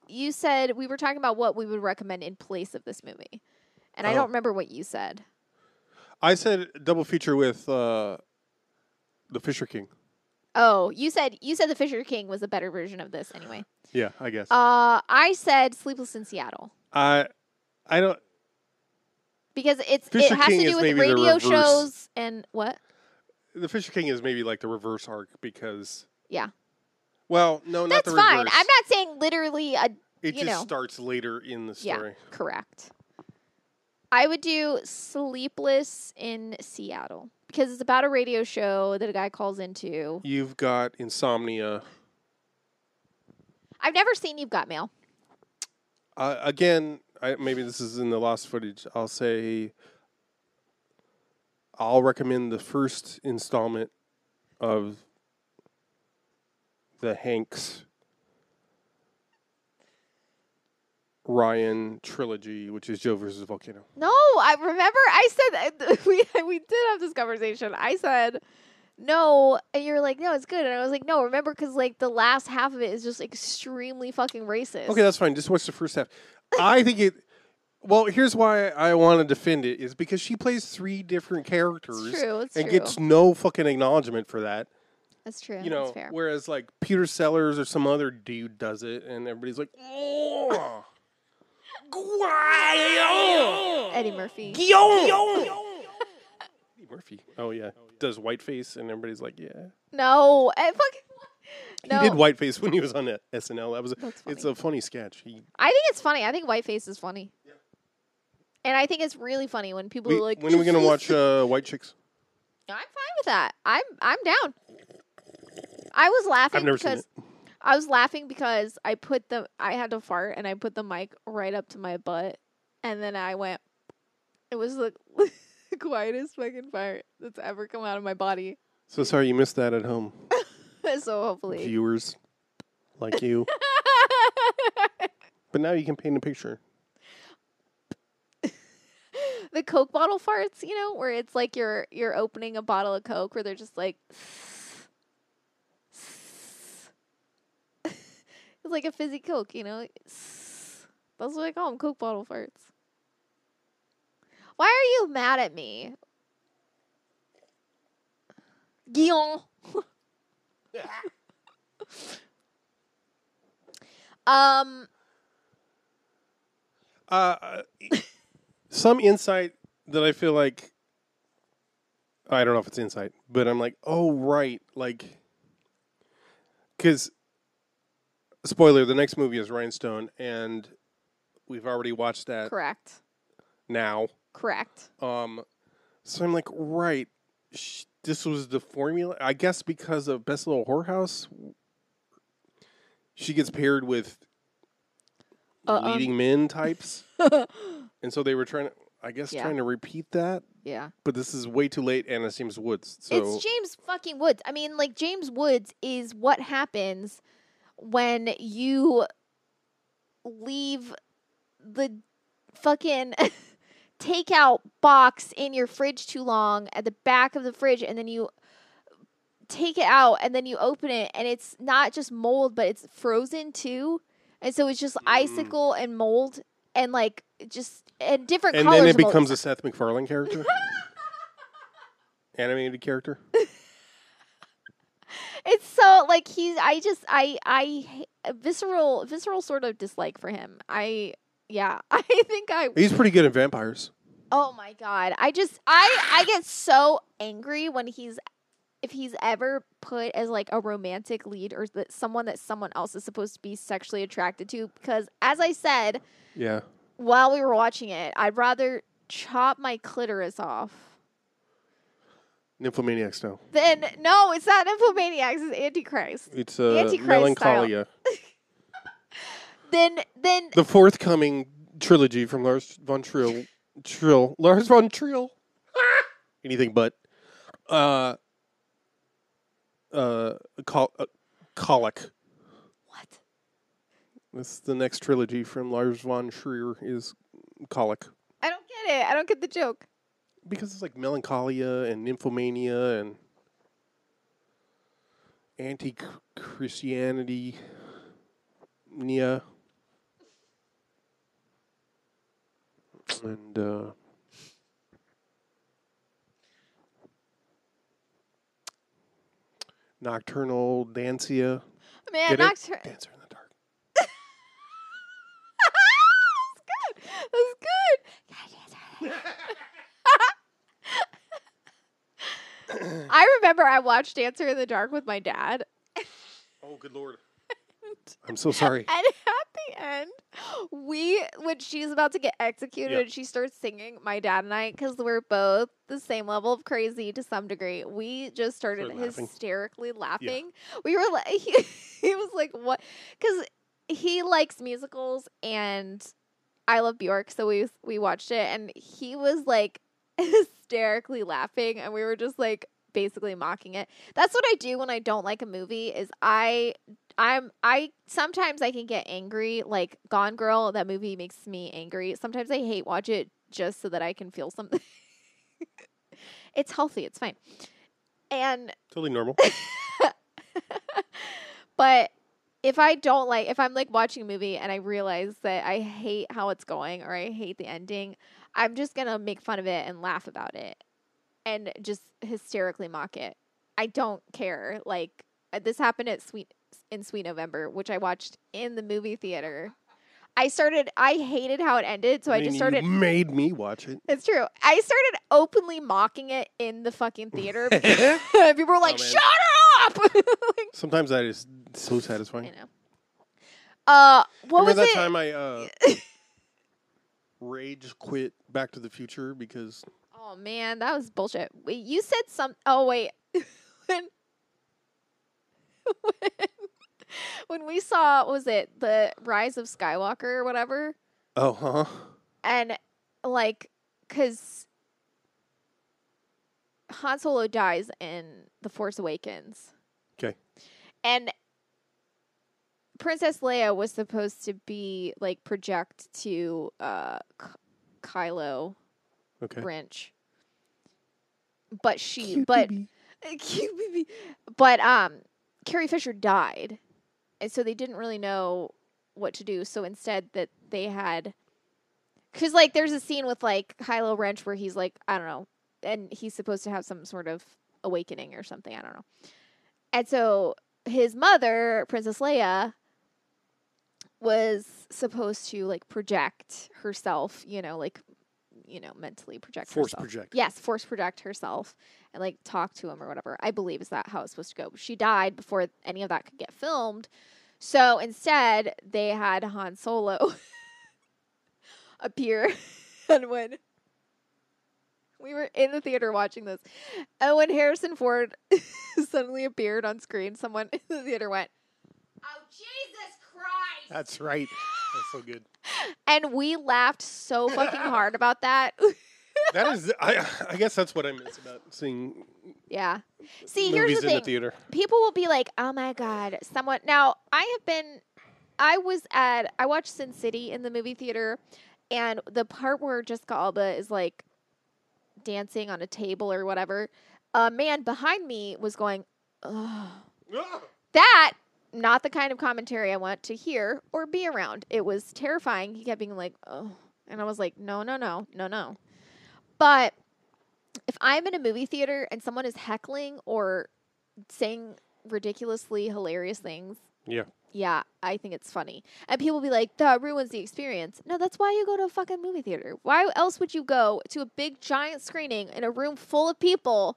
You said we were talking about what we would recommend in place of this movie, and I Oh. don't remember what you said. I said double feature with uh, the Fisher King. Oh, you said you said the Fisher King was a better version of this anyway. Yeah, I guess. Uh, I said Sleepless in Seattle I I don't. because it's Fisher it has King to do with radio shows and what? The Fisher King is maybe like the reverse arc because Yeah, well, no, not that's fine. I'm not saying literally a It just know. starts later in the story. yeah, story. correct. I would do Sleepless in Seattle because it's about a radio show that a guy calls into. You've got insomnia. I've never seen You've Got Mail. Uh, again, I, maybe this is in the lost footage. I'll say I'll recommend the first installment of the Hanks Ryan trilogy, which is Joe versus Volcano. No, I remember I said we we did have this conversation. I said no, and you're like, no, it's good, and I was like, no, remember because like the last half of it is just extremely fucking racist. Okay, that's fine. Just watch the first half. I think it. Well, here's why I want to defend it is because she plays three different characters true, it's and true. gets no fucking acknowledgement for that. that's true. You know, that's fair. whereas like Peter Sellers or some other dude does it, and everybody's like, "Oh, Eddie Murphy. Eddie Murphy." Oh yeah, does whiteface, and everybody's like, "Yeah." No, I fucking. No, He did whiteface when he was on SNL. That was That's it's a funny sketch. He, I think it's funny. I think Whiteface is funny. And I think it's really funny when people we, are like, when are we gonna watch uh, White Chicks? I'm fine with that. I'm I'm down. I was laughing I've never seen because I was laughing because I put the I had to fart and I put the mic right up to my butt and then I went it was the the quietest fucking fart that's ever come out of my body. So sorry you missed that at home. so hopefully Viewers like you. but now you can paint a picture. the Coke bottle farts, you know, where it's like you're you're opening a bottle of Coke where they're just like It's like a fizzy Coke, you know? That's what I call them, Coke bottle farts. Why are you mad at me? Guillaume. um, Uh, uh, some insight that I feel like I don't know if it's insight, but I'm like, oh right, like because spoiler, the next movie is Rhinestone, and we've already watched that correct. now. Correct. Um, so I'm like, right, sh- this was the formula. I guess because of Best Little Whorehouse, she gets paired with Uh-uh. leading men types, and so they were trying to, I guess, Yeah. trying to repeat that. Yeah. But this is way too late, and it seems Woods. So It's James fucking Woods. I mean, like James Woods is what happens when you leave the fucking takeout box in your fridge too long at the back of the fridge and then you take it out and then you open it and it's not just mold but it's frozen too. And so it's just mm. icicle and mold and like just and different colors. and then it becomes a Seth MacFarlane character, animated character. It's so like he's. I just. I. I visceral. Visceral sort of dislike for him. I. Yeah. I think I. He's pretty good at vampires. Oh my god. I just. I. I get so angry when he's. If he's ever put as like a romantic lead or that someone that someone else is supposed to be sexually attracted to, because as I said Yeah. while we were watching it, I'd rather chop my clitoris off. Nymphomaniac style. Then no, it's not Nymphomaniacs. It's Antichrist. It's uh, Antichrist Melancholia. Then then the forthcoming trilogy from Lars von Trill. Trill. Lars von Trill. Anything but. Uh. Uh. Col- uh colic. what? This the next trilogy from Lars von Trier is colic I don't get it. I don't get the joke. because it's like melancholia and nymphomania and anti Christianity. Yeah. And uh Nocturnal Dancia. Man, Get it? Dancer in the dark. That's good. That's good. I remember I watched Dancer in the Dark with my dad, Oh, good lord. I'm so sorry. and at the end, we when she's about to get executed Yeah. and she starts singing, my dad and I, because we're both the same level of crazy to some degree, we just started laughing. hysterically laughing. We were like, he, he was like, "What?" Because he likes musicals and I love Bjork, so we we watched it, and he was like hysterically laughing, and we were just like basically mocking it. That's what I do when I don't like a movie. Is I I'm I sometimes I can get angry. Like Gone Girl, that movie makes me angry. Sometimes I hate watch it just so that I can feel something. it's healthy. It's fine. And Totally normal. but if I don't like, if I'm like watching a movie and I realize that I hate how it's going or I hate the ending, I'm just gonna make fun of it and laugh about it and just hysterically mock it. I don't care. Like uh, this happened at Sweet in Sweet November, which I watched in the movie theater. I started. I hated how it ended, so I, mean, just you started. made me watch it. It's true. I started openly mocking it in the fucking theater. People were like, Oh, "Shut up!" like, Sometimes that is so I satisfying. know. Uh, what Remember was that it? time I uh, rage quit Back to the Future because Oh man, that was bullshit. Wait, you said some. Oh wait, when when when we saw what was it the Rise of Skywalker or whatever, oh huh and like, cause Han Solo dies in The Force Awakens, okay. And Princess Leia was supposed to be like project to uh K- Kylo okay. Wrench. But she, but cute baby. But um, Carrie Fisher died, and so they didn't really know what to do. So instead, that they had, because like there's a scene with like Kylo Wrench where he's like I don't know, and he's supposed to have some sort of awakening or something. I don't know. And so his mother, Princess Leia, was supposed to like project herself, you know, like you know, mentally project Force herself. project. Yes, force project herself and like talk to him or whatever. I believe is that how it's supposed to go. She died before any of that could get filmed. So instead, they had Han Solo appear and when we were in the theater watching this, and when Harrison Ford suddenly appeared on screen, someone in the theater went, "Oh Jesus Christ!" That's right. That's so good. and we laughed so fucking hard about that. That is, I, I guess that's what I miss about seeing yeah. See, here's the in thing. the theater. people will be like, "Oh my god, someone." Now, I have been I was at I watched Sin City in the movie theater and the part where Jessica Alba is like dancing on a table or whatever, a man behind me was going, "Ugh." That not the kind of commentary I want to hear or be around. It was terrifying. He kept being like, "Oh." And I was like, "No, no, no. No, no." But if I'm in a movie theater and someone is heckling or saying ridiculously hilarious things, Yeah. yeah, I think it's funny. And people be like, that ruins the experience. No, that's why you go to a fucking movie theater. Why else would you go to a big giant screening in a room full of people?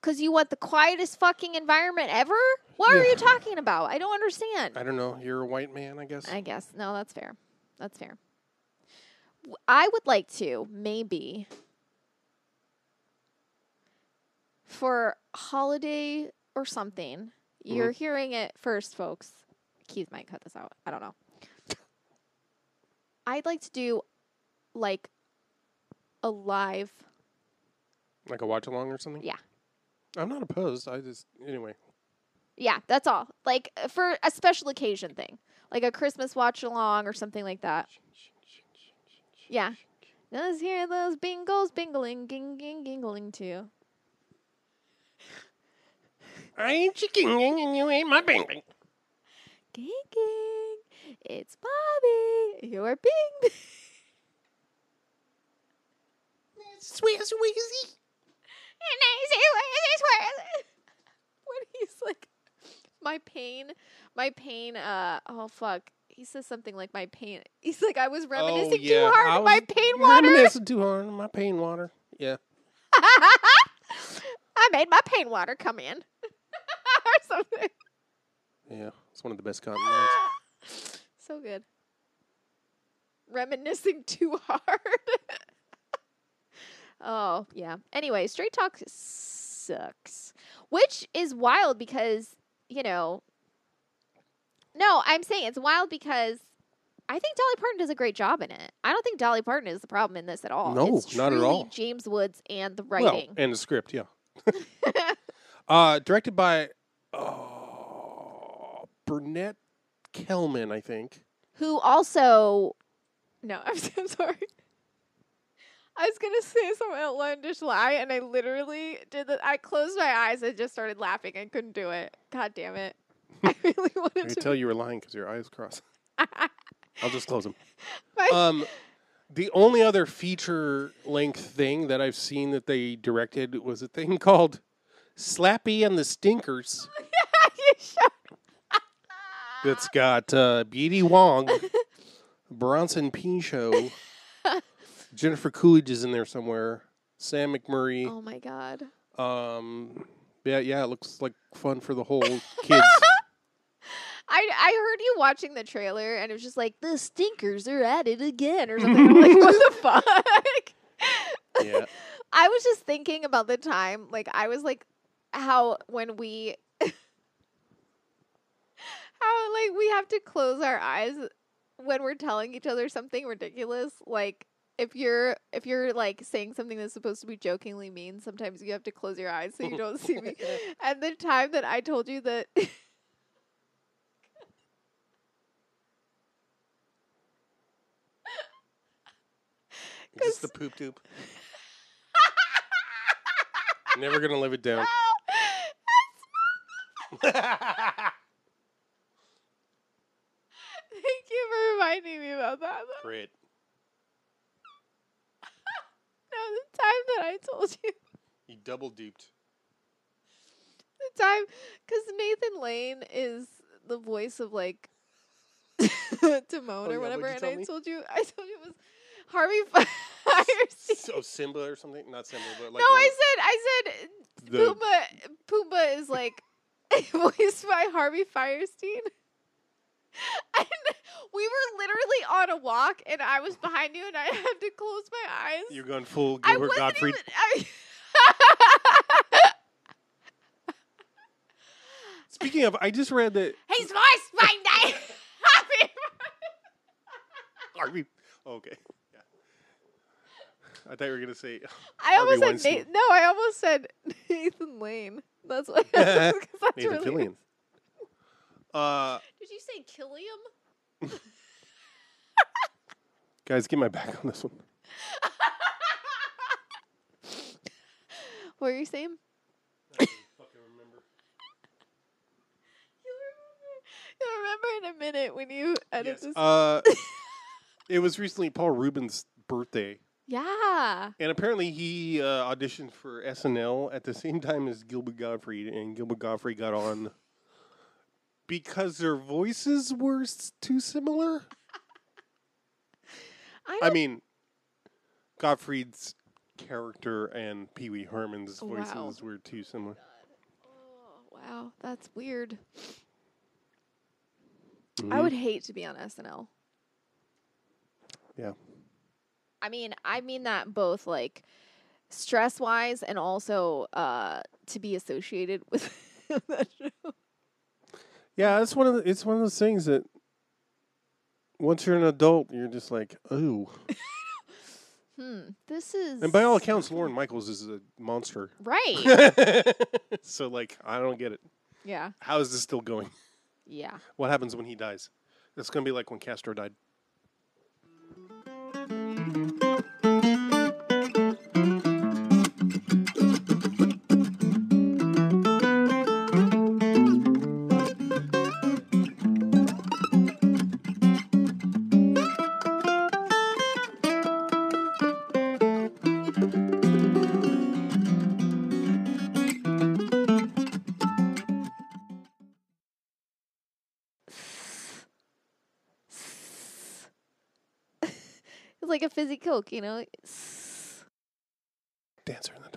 Because you want the quietest fucking environment ever? What are you talking about? I don't understand. I don't know. You're a white man, I guess. I guess. No, that's fair. That's fair. W- I would like to, maybe, for holiday or something. You're mm-hmm. hearing it first, folks. Keith might cut this out. I don't know. I'd like to do like a live. like a watch along or something? Yeah. I'm not opposed. I just, anyway. Yeah, that's all. Like for a special occasion thing, like a Christmas watch along or something like that. Yeah. Let's hear those bingles bingling, ging, ging, gingling too. I ain't chicken and you ain't my bing. Ging, ging. It's Bobby, your bing. Sweet, sweezy. when he's like, my pain, my pain. Uh oh fuck. He says something like my pain. He's like, I was reminiscing oh, yeah. too hard I of my pain water. Reminiscing too hard of my pain water. Yeah. I made my pain water come in. Something. Yeah. It's one of the best cotton lines. So good. Reminiscing too hard. oh, yeah. Anyway, Straight Talk sucks. Which is wild because, you know. No, I'm saying it's wild because I think Dolly Parton does a great job in it. I don't think Dolly Parton is the problem in this at all. No, it's not at all. James Woods and the Well, writing. and the script, yeah. uh, directed by uh, Barnet Kellman, I think. who also no i'm, I'm sorry i was gonna say some outlandish lie and i literally did that i closed my eyes and just started laughing i couldn't do it god damn it i really wanted can to tell you were lying because your eyes crossed. I'll just close them. My- Um, the only other feature length thing that I've seen that they directed was a thing called Slappy and the Stinkers. That's got uh, B.D. Wong, Bronson Pinchot, Jennifer Coolidge is in there somewhere, Sam McMurray. oh my god Um, yeah, yeah, it looks like fun for the whole kids. I, I heard you watching the trailer and it was just like the stinkers are at it again or something. I'm like, what the fuck? yeah, I was just thinking about the time, like I was like, how when we, how like we have to close our eyes when we're telling each other something ridiculous. Like if you're if you're like saying something that's supposed to be jokingly mean, sometimes you have to close your eyes so you don't see me. And the time that I told you that. is this the poop tube? Never gonna live it down. reminding me about that. though. Great. No, the time that I told you. He double duped. The time, because Nathan Lane is the voice of like Timon Oh, or yeah, whatever, and I me? told you, I told you it was Harvey Fierstein. So Simba or something? Not Simba, but like no, I said, I said, Pumbaa. Pumbaa is like voiced by Harvey Fierstein. And we were literally on a walk, and I was behind you, and I had to close my eyes. You're going full Gilbert Gottfried. even. I, Speaking of, I just read that He's voiced by. Harvey. Harvey. Okay. Yeah. I thought you were gonna say. I almost said Weinstein. Nathan. No, I almost said Nathan Lane. That's what. that's Nathan really- Fillion. Uh, Did you say Killiam? guys, get my back on this one. What were you saying? You'll remember you'll remember in a minute when you edit this. Uh, it was recently Paul Reubens' birthday, yeah. and apparently he uh, auditioned for SNL at the same time as Gilbert Gottfried, and Gilbert Gottfried got on because their voices were s- too similar. I, I don't- mean, Gottfried's character and Pee Wee Herman's voices Wow. were too similar. Oh, wow, that's weird. I Mhm. would hate to be on SNL. Yeah. I mean, I mean that both like stress wise and also uh to be associated with that show. Yeah, it's one of the, it's one of those things that once you're an adult, you're just like, oh. Hmm. This is And by all accounts, Lorne Michaels is a monster. right. so like, I don't get it. yeah. How is this still going? Yeah. What happens when he dies? It's gonna be like when Castro died. Like a fizzy coke, you know. Dancer in the